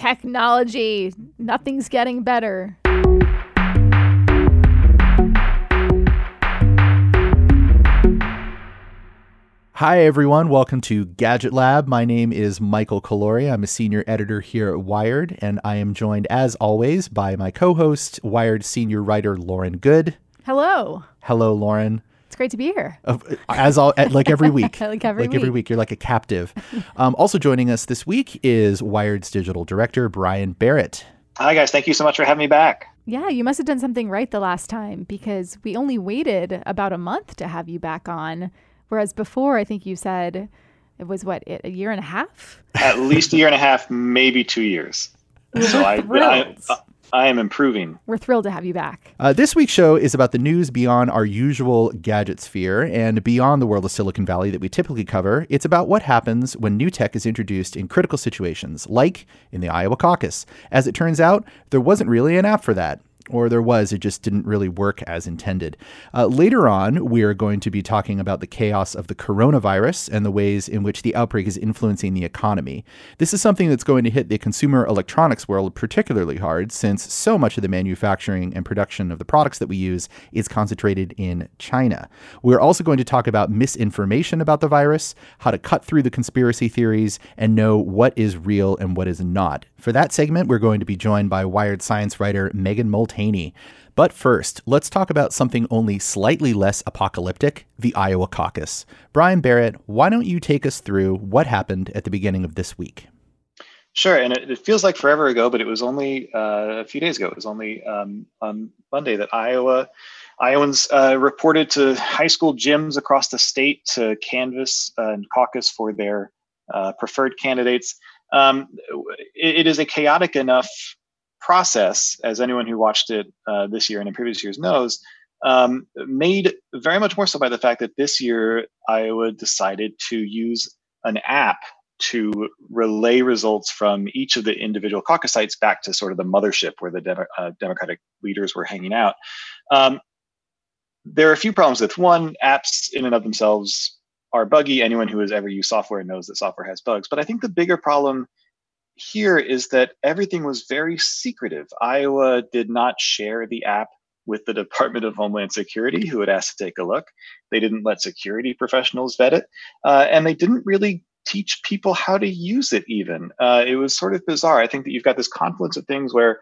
Technology. Nothing's getting better. Hi, everyone. Welcome to Gadget Lab. My name is Michael Calore. I'm a senior editor here at Wired, and I am joined, as always, by my co host, Wired senior writer Lauren Goode. Hello. Hello, Lauren. It's great to be here. As all, like every week. like every like week. every week. You're like a captive. um, also joining us this week is Wired's digital director, Brian Barrett. Hi, guys. Thank you so much for having me back. Yeah, you must have done something right the last time because we only waited about a month to have you back on. Whereas before, I think you said it was what a year and a half. At least a year and a half, maybe two years. So I, I, I, am improving. We're thrilled to have you back. Uh, this week's show is about the news beyond our usual gadget sphere and beyond the world of Silicon Valley that we typically cover. It's about what happens when new tech is introduced in critical situations, like in the Iowa caucus. As it turns out, there wasn't really an app for that or there was, it just didn't really work as intended. Uh, later on, we are going to be talking about the chaos of the coronavirus and the ways in which the outbreak is influencing the economy. This is something that's going to hit the consumer electronics world particularly hard, since so much of the manufacturing and production of the products that we use is concentrated in China. We're also going to talk about misinformation about the virus, how to cut through the conspiracy theories, and know what is real and what is not. For that segment, we're going to be joined by Wired Science writer Megan But first, let's talk about something only slightly less apocalyptic the Iowa caucus. Brian Barrett, why don't you take us through what happened at the beginning of this week? Sure, and it, it feels like forever ago, but it was only uh, a few days ago. It was only um, on Monday that Iowa Iowans uh, reported to high school gyms across the state to canvass uh, and caucus for their uh, preferred candidates um, it, it is a chaotic enough process, as anyone who watched it uh, this year and in previous years knows, um, made very much more so by the fact that this year Iowa decided to use an app to relay results from each of the individual caucus sites back to sort of the mothership where the uh, Democratic leaders were hanging out. Um, there are a few problems with one apps in and of themselves are buggy. Anyone who has ever used software knows that software has bugs. But I think the bigger problem here is that everything was very secretive. Iowa did not share the app with the Department of Homeland Security, who had asked to take a look. They didn't let security professionals vet it. Uh, and they didn't really teach people how to use it, even. Uh, it was sort of bizarre. I think that you've got this confluence of things where,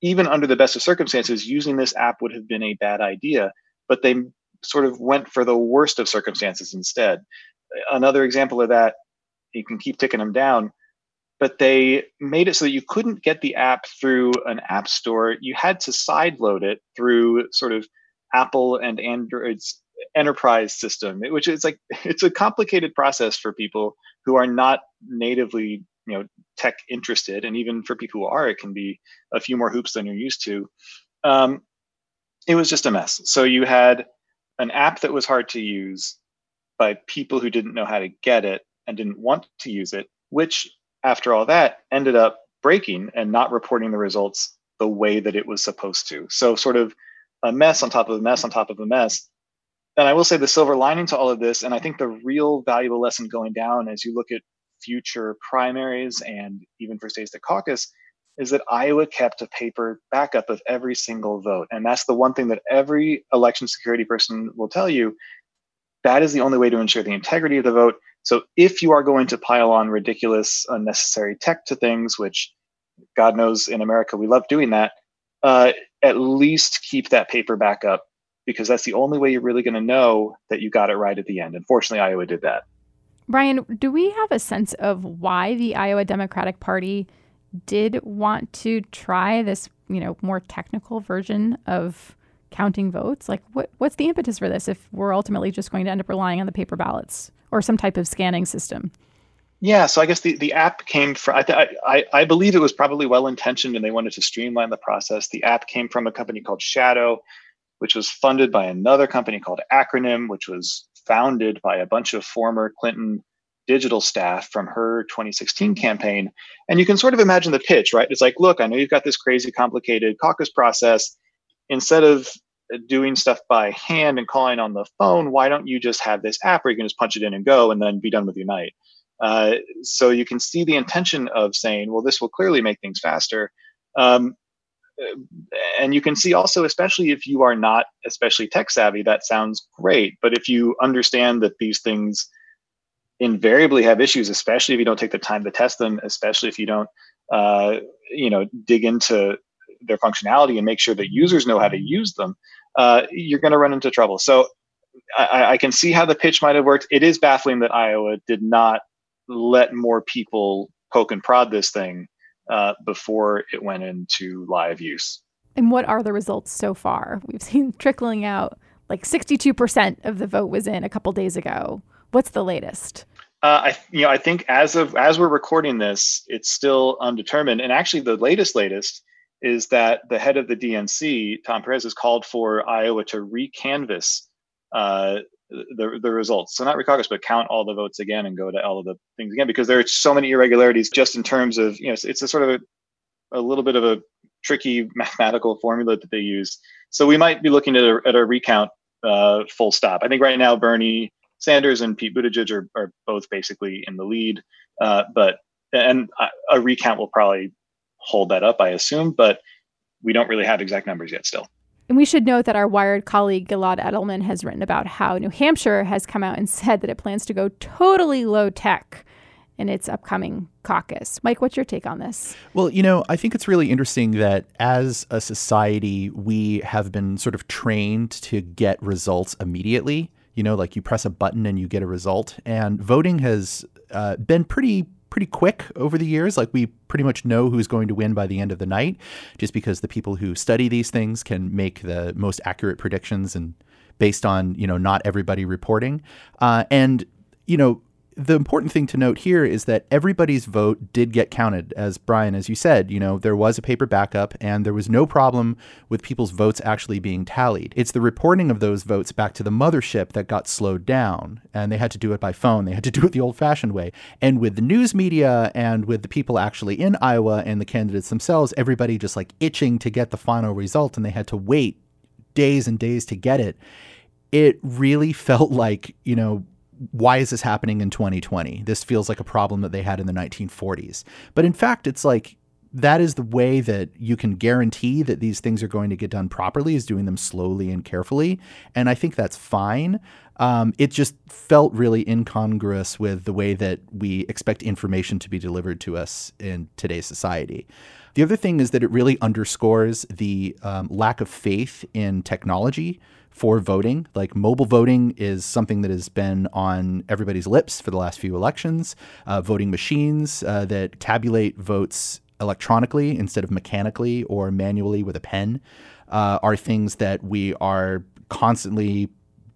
even under the best of circumstances, using this app would have been a bad idea. But they sort of went for the worst of circumstances instead. Another example of that, you can keep ticking them down, but they made it so that you couldn't get the app through an app store. You had to sideload it through sort of Apple and Android's enterprise system, which is like it's a complicated process for people who are not natively you know tech interested and even for people who are it can be a few more hoops than you're used to um, it was just a mess so you had an app that was hard to use by people who didn't know how to get it and didn't want to use it, which after all that ended up breaking and not reporting the results the way that it was supposed to. So, sort of a mess on top of a mess on top of a mess. And I will say the silver lining to all of this, and I think the real valuable lesson going down as you look at future primaries and even for states that caucus is that Iowa kept a paper backup of every single vote. And that's the one thing that every election security person will tell you. That is the only way to ensure the integrity of the vote. So if you are going to pile on ridiculous, unnecessary tech to things, which God knows in America we love doing that, uh, at least keep that paper backup because that's the only way you're really going to know that you got it right at the end. Unfortunately, Iowa did that. Brian, do we have a sense of why the Iowa Democratic Party did want to try this, you know, more technical version of counting votes? Like, what what's the impetus for this if we're ultimately just going to end up relying on the paper ballots or some type of scanning system? Yeah, so I guess the, the app came from, I, th- I, I believe it was probably well intentioned and they wanted to streamline the process. The app came from a company called Shadow, which was funded by another company called Acronym, which was founded by a bunch of former Clinton digital staff from her 2016 mm-hmm. campaign. And you can sort of imagine the pitch, right? It's like, look, I know you've got this crazy, complicated caucus process. Instead of doing stuff by hand and calling on the phone, why don't you just have this app where you can just punch it in and go and then be done with your night? Uh, so you can see the intention of saying, well, this will clearly make things faster. Um, and you can see also, especially if you are not especially tech savvy, that sounds great. But if you understand that these things invariably have issues, especially if you don't take the time to test them, especially if you don't, uh, you know, dig into their functionality and make sure that users know how to use them, uh, you're going to run into trouble. So I, I, can see how the pitch might have worked. It is baffling that Iowa did not let more people poke and prod this thing uh, before it went into live use. And what are the results so far? We've seen trickling out like 62% of the vote was in a couple days ago. What's the latest? Uh, I, you know, I think as of as we're recording this, it's still undetermined. And actually, the latest latest is that the head of the DNC, Tom Perez, has called for Iowa to recanvass uh, the the results. So not recaucus, but count all the votes again and go to all of the things again because there are so many irregularities just in terms of you know it's, a sort of a, a, little bit of a tricky mathematical formula that they use. So we might be looking at a, at a recount uh, full stop. I think right now Bernie Sanders and Pete Buttigieg are, are both basically in the lead, uh, but and a recount will probably hold that up, I assume, but we don't really have exact numbers yet still. And we should note that our Wired colleague Gilad Edelman has written about how New Hampshire has come out and said that it plans to go totally low tech in its upcoming caucus. Mike, what's your take on this? Well, you know, I think it's really interesting that as a society, we have been sort of trained to get results immediately. You know, like you press a button and you get a result. And voting has uh, been pretty pretty quick over the years. Like we pretty much know who's going to win by the end of the night, just because the people who study these things can make the most accurate predictions and based on you know not everybody reporting. Uh, and you know the important thing to note here is that everybody's vote did get counted. As Brian, as you said, you know, there was a paper backup and there was no problem with people's votes actually being tallied. It's the reporting of those votes back to the mothership that got slowed down. And they had to do it by phone. They had to do it the old fashioned way. And with the news media and with the people actually in Iowa and the candidates themselves, everybody just like itching to get the final result and they had to wait days and days to get it. It really felt like, you know, why is this happening in 2020? This feels like a problem that they had in the 1940s. But in fact, it's like that is the way that you can guarantee that these things are going to get done properly is doing them slowly and carefully. And I think that's fine. Um, it just felt really incongruous with the way that we expect information to be delivered to us in today's society. The other thing is that it really underscores the um, lack of faith in technology for voting. Like mobile voting is something that has been on everybody's lips for the last few elections. Uh, voting machines uh, that tabulate votes electronically instead of mechanically or manually with a pen uh, are things that we are constantly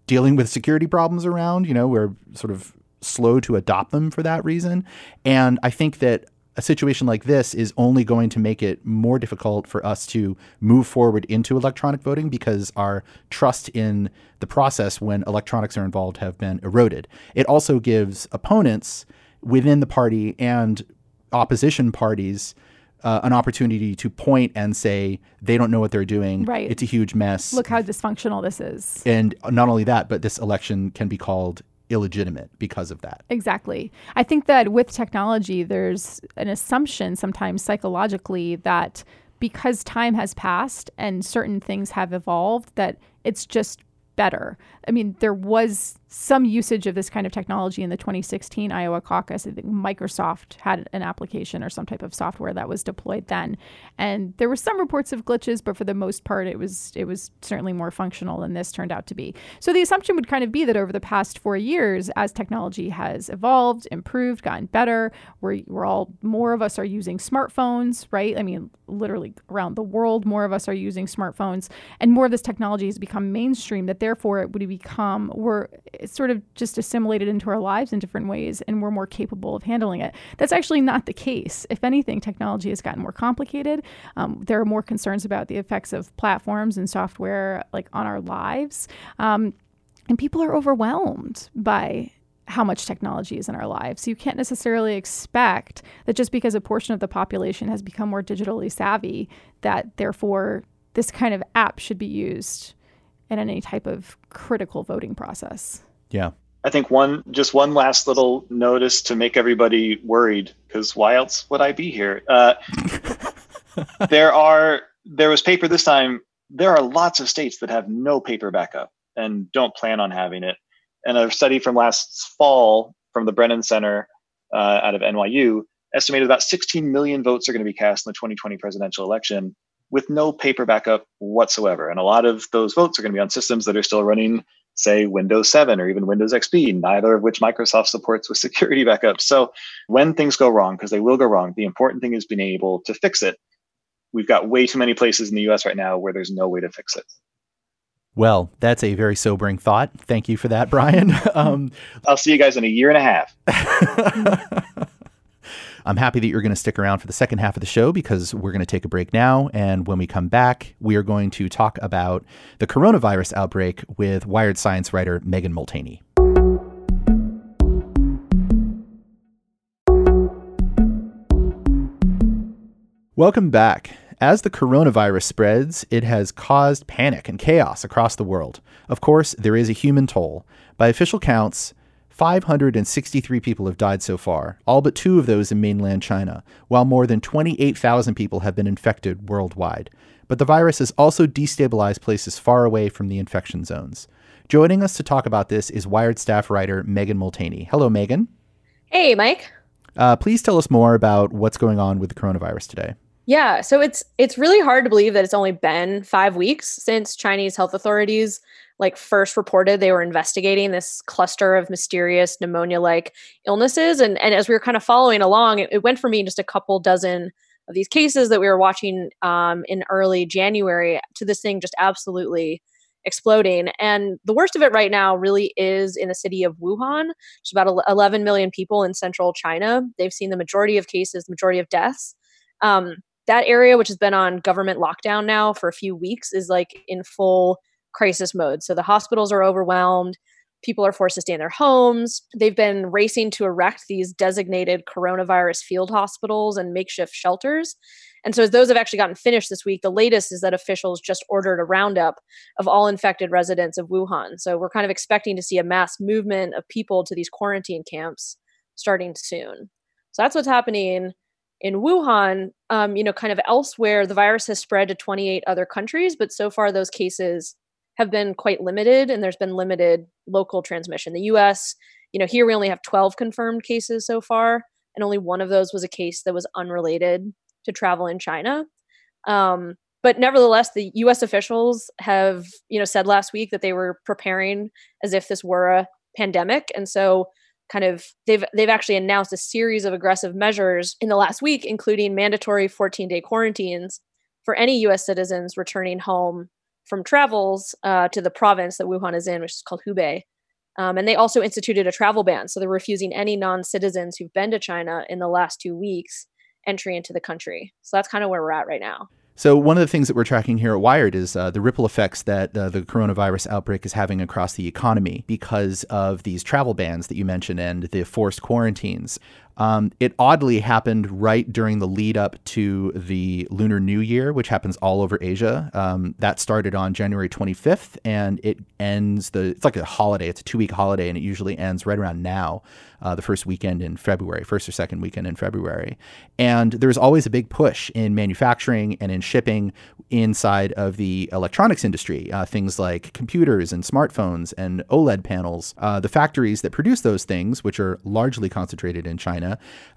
dealing with security problems around. You know, we're sort of slow to adopt them for that reason. And I think that a situation like this is only going to make it more difficult for us to move forward into electronic voting because our trust in the process when electronics are involved have been eroded. It also gives opponents within the party and opposition parties uh, an opportunity to point and say they don't know what they're doing. Right. It's a huge mess. Look how dysfunctional this is. And not only that, but this election can be called illegitimate because of that. Exactly. I think that with technology, there's an assumption sometimes psychologically that because time has passed and certain things have evolved, that it's just better. I mean, there was some usage of this kind of technology in the 2016 Iowa caucus. I think Microsoft had an application or some type of software that was deployed then, and there were some reports of glitches, but for the most part, it was it was certainly more functional than this turned out to be. So the assumption would kind of be that over the past four years, as technology has evolved, improved, gotten better, we're we're all more of us are using smartphones, right? I mean, literally around the world, more of us are using smartphones, and more of this technology has become mainstream. That therefore it would become we're sort of just assimilated into our lives in different ways and we're more capable of handling it. That's actually not the case. If anything, technology has gotten more complicated. Um, there are more concerns about the effects of platforms and software like on our lives. Um, and people are overwhelmed by how much technology is in our lives. So you can't necessarily expect that just because a portion of the population has become more digitally savvy, that therefore this kind of app should be used in any type of critical voting process. Yeah. I think one just one last little notice to make everybody worried because why else would I be here? Uh, there are there was paper this time. There are lots of states that have no paper backup and don't plan on having it. And a study from last fall from the Brennan Center uh, out of NYU estimated about 16 million votes are going to be cast in the 2020 presidential election with no paper backup whatsoever. And a lot of those votes are going to be on systems that are still running, say, Windows 7 or even Windows XP, neither of which Microsoft supports with security backup. So when things go wrong, because they will go wrong, the important thing is being able to fix it. We've got way too many places in the US right now where there's no way to fix it. Well, that's a very sobering thought. Thank you for that, Brian. Um, I'll see you guys in a year and a half. I'm happy that you're going to stick around for the second half of the show because we're going to take a break now. And when we come back, we are going to talk about the coronavirus outbreak with Wired Science writer Megan Molteni. Welcome back. As the coronavirus spreads, it has caused panic and chaos across the world. Of course, there is a human toll. By official counts, 563 people have died so far, all but two of those in mainland China, while more than 28,000 people have been infected worldwide. But the virus has also destabilized places far away from the infection zones. Joining us to talk about this is Wired staff writer Megan Molteni. Hello, Megan. Hey, Mike. Uh, please tell us more about what's going on with the coronavirus today. Yeah, so it's it's really hard to believe that it's only been 5 weeks since Chinese health authorities like first reported they were investigating this cluster of mysterious pneumonia like illnesses and and as we were kind of following along it, it went from being just a couple dozen of these cases that we were watching um, in early January to this thing just absolutely exploding. And the worst of it right now really is in the city of Wuhan. It's about 11 million people in central China. They've seen the majority of cases, the majority of deaths. Um, that area, which has been on government lockdown now for a few weeks, is like in full crisis mode. So the hospitals are overwhelmed. People are forced to stay in their homes. They've been racing to erect these designated coronavirus field hospitals and makeshift shelters. And so, as those have actually gotten finished this week, the latest is that officials just ordered a roundup of all infected residents of Wuhan. So, we're kind of expecting to see a mass movement of people to these quarantine camps starting soon. So, that's what's happening in Wuhan. Um, you know, kind of elsewhere, the virus has spread to 28 other countries, but so far, those cases have been quite limited and there's been limited local transmission. The US, you know, here we only have 12 confirmed cases so far, and only one of those was a case that was unrelated to travel in China. Um, but nevertheless, the U.S. officials have, you know, said last week that they were preparing as if this were a pandemic, and so kind of they've they've actually announced a series of aggressive measures in the last week, including mandatory 14-day quarantines for any U.S. citizens returning home from travels uh, to the province that Wuhan is in, which is called Hubei. Um, and they also instituted a travel ban. So they're refusing any non citizens who've been to China in the last two weeks entry into the country. So that's kind of where we're at right now. So, one of the things that we're tracking here at Wired is uh, the ripple effects that uh, the coronavirus outbreak is having across the economy because of these travel bans that you mentioned and the forced quarantines. Um, it oddly happened right during the lead up to the Lunar New Year, which happens all over Asia. Um, that started on January 25th, and it ends the. It's like a holiday. It's a two week holiday, and it usually ends right around now, uh, the first weekend in February, first or second weekend in February. And there's always a big push in manufacturing and in shipping inside of the electronics industry, uh, things like computers and smartphones and OLED panels. Uh, the factories that produce those things, which are largely concentrated in China,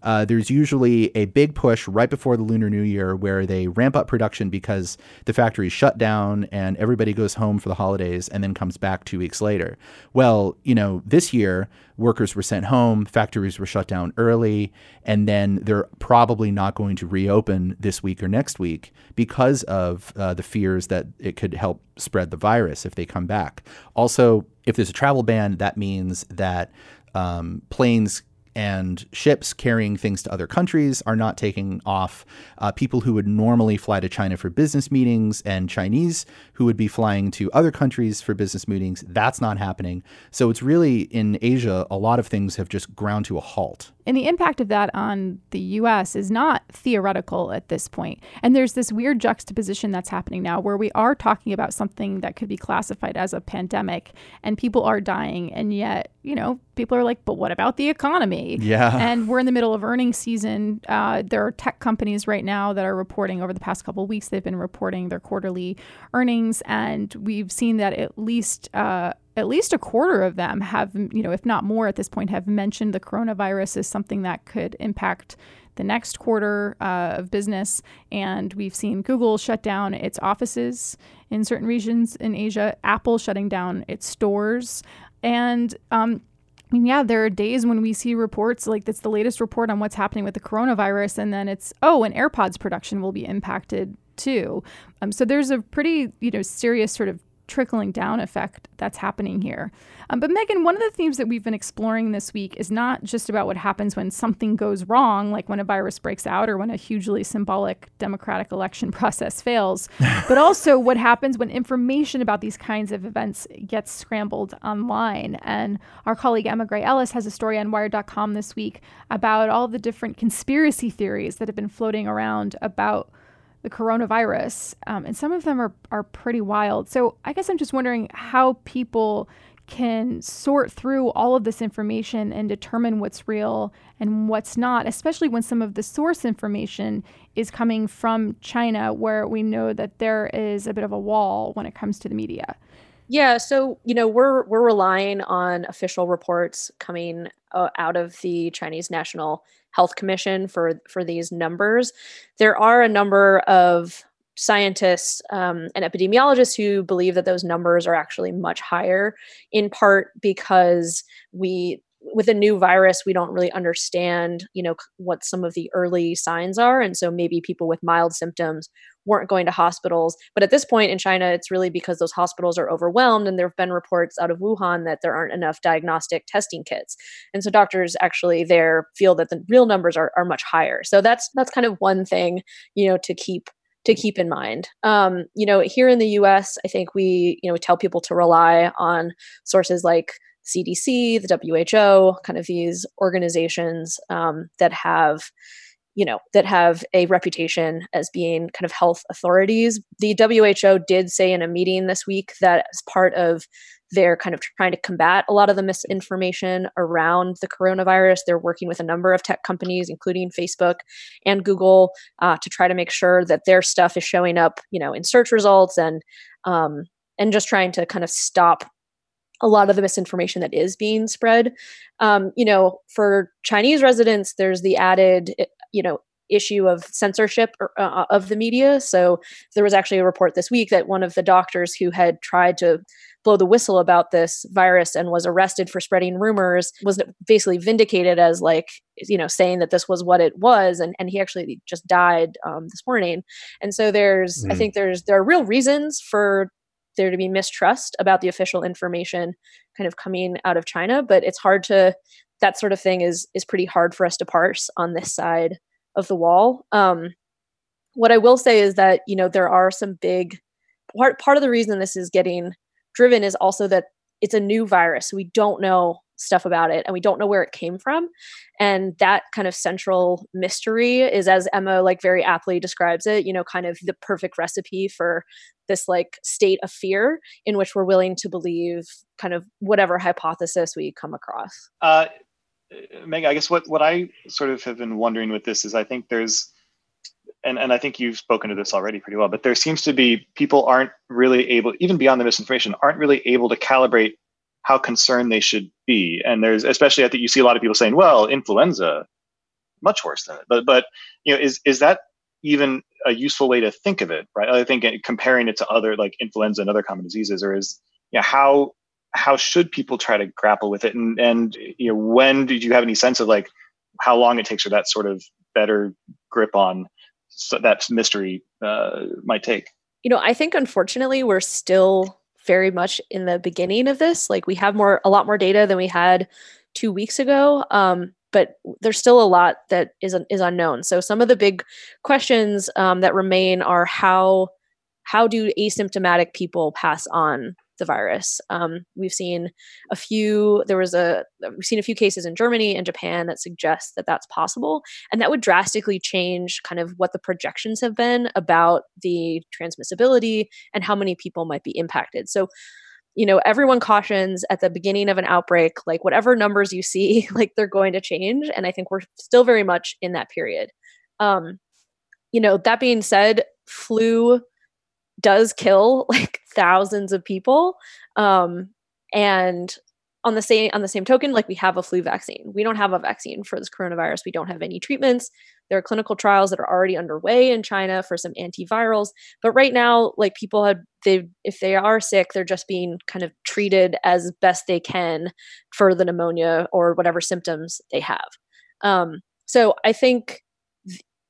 uh, there's usually a big push right before the Lunar New Year where they ramp up production because the factories shut down and everybody goes home for the holidays and then comes back two weeks later. Well, you know, this year, workers were sent home, factories were shut down early, and then they're probably not going to reopen this week or next week because of uh, the fears that it could help spread the virus if they come back. Also, if there's a travel ban, that means that um, planes and ships carrying things to other countries are not taking off. Uh, people who would normally fly to China for business meetings and Chinese who would be flying to other countries for business meetings, that's not happening. So it's really in Asia, a lot of things have just ground to a halt. And the impact of that on the US is not theoretical at this point. And there's this weird juxtaposition that's happening now where we are talking about something that could be classified as a pandemic and people are dying. And yet, you know, people are like, but what about the economy? Yeah. And we're in the middle of earnings season. Uh, there are tech companies right now that are reporting over the past couple weeks, they've been reporting their quarterly earnings. And we've seen that at least, uh, at least a quarter of them have, you know, if not more at this point, have mentioned the coronavirus as something that could impact the next quarter uh, of business. And we've seen Google shut down its offices in certain regions in Asia, Apple shutting down its stores. And um, I mean, yeah, there are days when we see reports like that's the latest report on what's happening with the coronavirus, and then it's oh, and AirPods production will be impacted too. Um, so there's a pretty you know serious sort of trickling down effect that's happening here. Um, but Megan, one of the themes that we've been exploring this week is not just about what happens when something goes wrong, like when a virus breaks out or when a hugely symbolic democratic election process fails, but also what happens when information about these kinds of events gets scrambled online. And our colleague Emma Grey Ellis has a story on Wired.com this week about all the different conspiracy theories that have been floating around about the coronavirus, um, and some of them are are pretty wild. So I guess I'm just wondering how people can sort through all of this information and determine what's real and what's not, especially when some of the source information is coming from China, where we know that there is a bit of a wall when it comes to the media. Yeah, so you know we're we're relying on official reports coming uh, out of the Chinese National Health Commission for for these numbers. There are a number of scientists um, and epidemiologists who believe that those numbers are actually much higher, in part because we with a new virus we don't really understand you know what some of the early signs are and so maybe people with mild symptoms weren't going to hospitals but at this point in china it's really because those hospitals are overwhelmed and there have been reports out of wuhan that there aren't enough diagnostic testing kits and so doctors actually there feel that the real numbers are, are much higher so that's that's kind of one thing you know to keep to keep in mind. Um, you know, here in the U.S., I think we, you know, we tell people to rely on sources like CDC, the WHO, kind of these organizations um, that have, you know, that have a reputation as being kind of health authorities. The WHO did say in a meeting this week that as part of they're kind of trying to combat a lot of the misinformation around the coronavirus. They're working with a number of tech companies, including Facebook and Google, uh, to try to make sure that their stuff is showing up, you know, in search results and um, and just trying to kind of stop a lot of the misinformation that is being spread. Um, you know, for Chinese residents, there's the added, eh, you know, issue of censorship or, uh, of the media. So there was actually a report this week that one of the doctors who had tried to blow the whistle about this virus and was arrested for spreading rumors was basically vindicated as like you know saying that this was what it was and, and he actually just died um, this morning and so there's mm. i think there's there are real reasons for there to be mistrust about the official information kind of coming out of china but it's hard to that sort of thing is is pretty hard for us to parse on this side of the wall um, what i will say is that you know there are some big part part of the reason this is getting driven is also that it's a new virus. We don't know stuff about it and we don't know where it came from. And that kind of central mystery is, as Emma like very aptly describes it, you know, kind of the perfect recipe for this like state of fear in which we're willing to believe kind of whatever hypothesis we come across. Uh, Meg, I guess what, what I sort of have been wondering with this is I think there's and, and I think you've spoken to this already pretty well, but there seems to be people aren't really able, even beyond the misinformation, aren't really able to calibrate how concerned they should be. And there's especially I think you see a lot of people saying, well, influenza, much worse than it. But but you know, is is that even a useful way to think of it, right? I think comparing it to other like influenza and other common diseases, or is you know, how how should people try to grapple with it? And and you know, when did you have any sense of like how long it takes for that sort of better grip on so that mystery uh, might take. You know, I think unfortunately we're still very much in the beginning of this. Like we have more, a lot more data than we had two weeks ago. Um, but there's still a lot that is is unknown. So some of the big questions um, that remain are how how do asymptomatic people pass on the virus. Um, we've seen a few. There was a we've seen a few cases in Germany and Japan that suggest that that's possible, and that would drastically change kind of what the projections have been about the transmissibility and how many people might be impacted. So you know everyone cautions at the beginning of an outbreak like whatever numbers you see like they're going to change and i think we're still very much in that period um you know that being said flu does kill like thousands of people um and on the same on the same token like we have a flu vaccine. We don't have a vaccine for this coronavirus. We don't have any treatments. There are clinical trials that are already underway in china for some antivirals but right now like people have they if they are sick they're just being kind of treated as best they can for the pneumonia or whatever symptoms they have. Um, so i think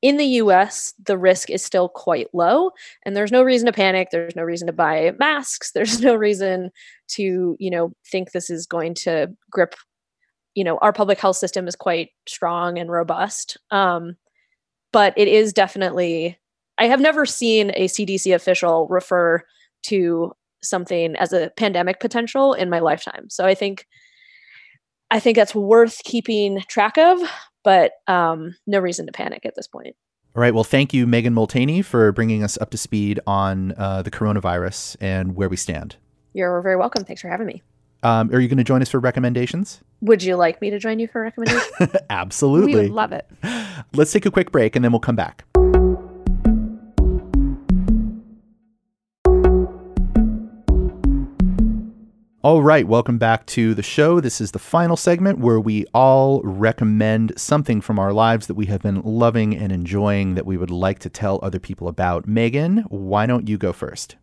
in the US, the risk is still quite low, and there's no reason to panic. There's no reason to buy masks. There's no reason to, you know, think this is going to grip. You know, our public health system is quite strong and robust, um, but it is definitely. I have never seen a CDC official refer to something as a pandemic potential in my lifetime. So I think I think that's worth keeping track of, but um, no reason to panic at this point. All right. Well, thank you, Megan Molteni, for bringing us up to speed on uh, the coronavirus and where we stand. You're very welcome. Thanks for having me. Um, are you going to join us for recommendations? Would you like me to join you for recommendations? Absolutely. We would love it. Let's take a quick break and then we'll come back. All right, welcome back to the show. This is the final segment where we all recommend something from our lives that we have been loving and enjoying that we would like to tell other people about. Megan, why don't you go first?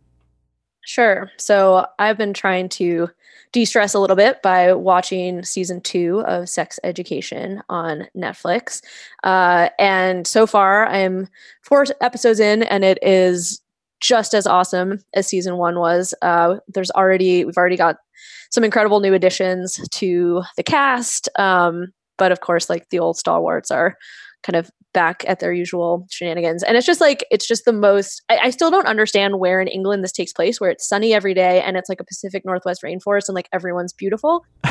Sure. So I've been trying to de stress a little bit by watching season two of Sex Education on Netflix. Uh, and so far, I'm four episodes in, and it is just as awesome as season one was. Uh, there's already we've already got some incredible new additions to the cast, um, but of course, like the old stalwarts are kind of back at their usual shenanigans. And it's just like it's just the most. I, I still don't understand where in England this takes place, where it's sunny every day and it's like a Pacific Northwest rainforest and like everyone's beautiful.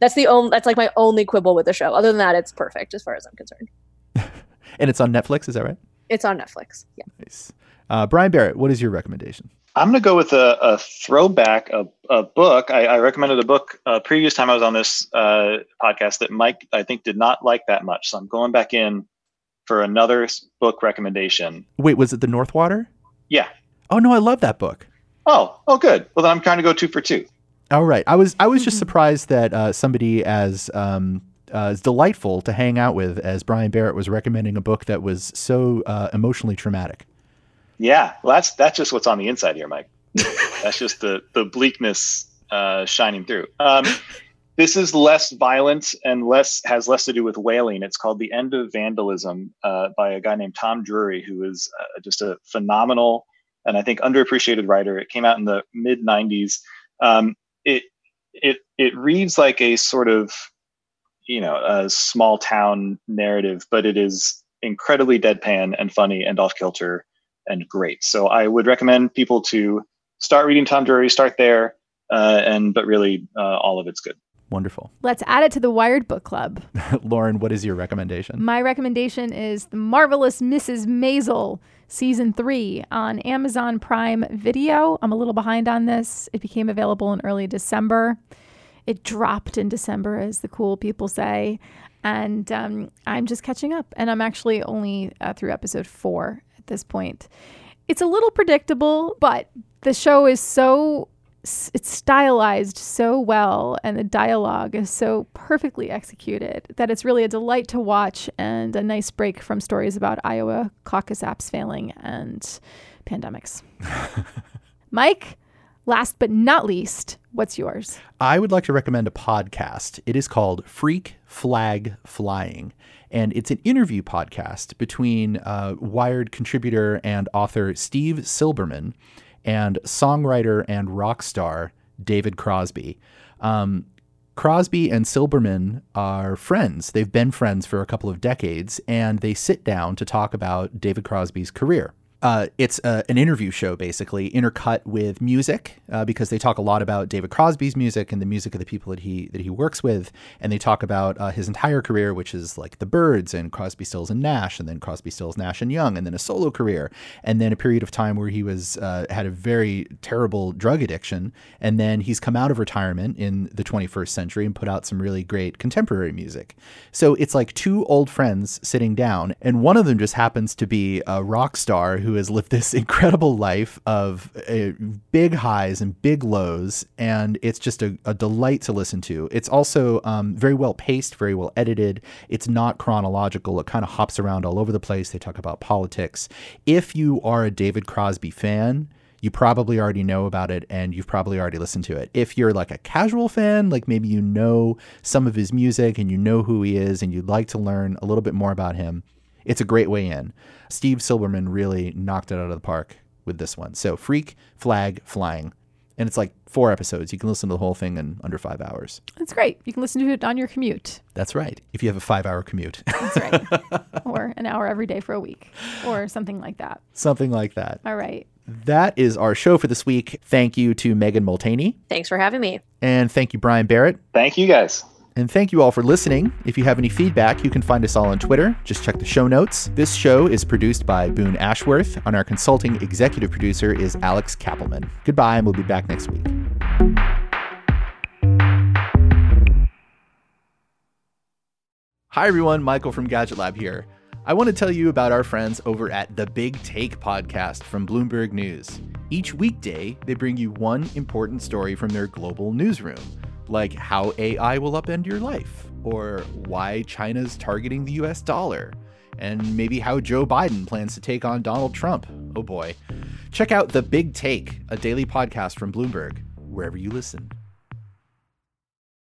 that's the only. That's like my only quibble with the show. Other than that, it's perfect as far as I'm concerned. and it's on Netflix, is that right? It's on Netflix. Yeah. Nice. Uh, Brian Barrett, what is your recommendation? I'm going to go with a, a throwback, a, a book. I, I, recommended a book uh, previous time I was on this uh, podcast that Mike, I think, did not like that much. So I'm going back in for another book recommendation. Wait, was it The Northwater? Yeah. Oh no, I love that book. Oh, oh, good. Well, then I'm trying to go two for two. All right. I was I was just surprised that uh, somebody as um, uh, as delightful to hang out with as Brian Barrett was recommending a book that was so uh, emotionally traumatic. Yeah, well, that's that's just what's on the inside here, Mike. that's just the the bleakness uh, shining through. Um, this is less violent and less has less to do with whaling. It's called "The End of Vandalism" uh, by a guy named Tom Drury, who is uh, just a phenomenal and I think underappreciated writer. It came out in the mid '90s. Um, it it it reads like a sort of you know a small town narrative, but it is incredibly deadpan and funny and off kilter and great. So I would recommend people to start reading Tom Drury, start there, uh, and but really uh, all of it's good. Wonderful. Let's add it to the Wired Book Club. Lauren, what is your recommendation? My recommendation is The Marvelous Mrs. Maisel, Season 3 on Amazon Prime Video. I'm a little behind on this. It became available in early December. It dropped in December, as the cool people say. And um, I'm just catching up. And I'm actually only uh, through episode four this point. It's a little predictable, but the show is so it's stylized so well and the dialogue is so perfectly executed that it's really a delight to watch and a nice break from stories about Iowa caucus apps failing and pandemics. Mike, last but not least, what's yours? I would like to recommend a podcast. It is called Freak Flag Flying and it's an interview podcast between uh, Wired contributor and author Steve Silberman and songwriter and rock star David Crosby. Um, Crosby and Silberman are friends. They've been friends for a couple of decades, and they sit down to talk about David Crosby's career. Uh, it's uh, an interview show, basically, intercut with music, uh, because they talk a lot about David Crosby's music and the music of the people that he that he works with, and they talk about uh, his entire career, which is like the Byrds and Crosby, Stills and Nash, and then Crosby, Stills, Nash and Young, and then a solo career, and then a period of time where he was uh, had a very terrible drug addiction, and then he's come out of retirement in the 21st century and put out some really great contemporary music. So it's like two old friends sitting down, and one of them just happens to be a rock star who has lived this incredible life of uh, big highs and big lows, and it's just a, a delight to listen to. It's also um, very well paced, very well edited. It's not chronological. It kind of hops around all over the place. They talk about politics. If you are a David Crosby fan, you probably already know about it and you've probably already listened to it. If you're like a casual fan, like maybe you know some of his music and you know who he is and you'd like to learn a little bit more about him, it's a great way in. Steve Silberman really knocked it out of the park with this one. So, Freak, Flag, Flying. And it's like four episodes. You can listen to the whole thing in under five hours. That's great. You can listen to it on your commute. That's right. If you have a five hour commute. That's right. or an hour every day for a week or something like that. Something like that. All right. That is our show for this week. Thank you to Megan Molteni. Thanks for having me. And thank you, Brian Barrett. Thank you guys. And thank you all for listening. If you have any feedback, you can find us all on Twitter. Just check the show notes. This show is produced by Boone Ashworth, and our consulting executive producer is Alex Kapelman. Goodbye, and we'll be back next week. Hi, everyone. Michael from Gadget Lab here. I want to tell you about our friends over at the Big Take podcast from Bloomberg News. Each weekday, they bring you one important story from their global newsroom like how AI will upend your life, or why China's targeting the US dollar, and maybe how Joe Biden plans to take on Donald Trump. Oh boy. Check out The Big Take, a daily podcast from Bloomberg, wherever you listen.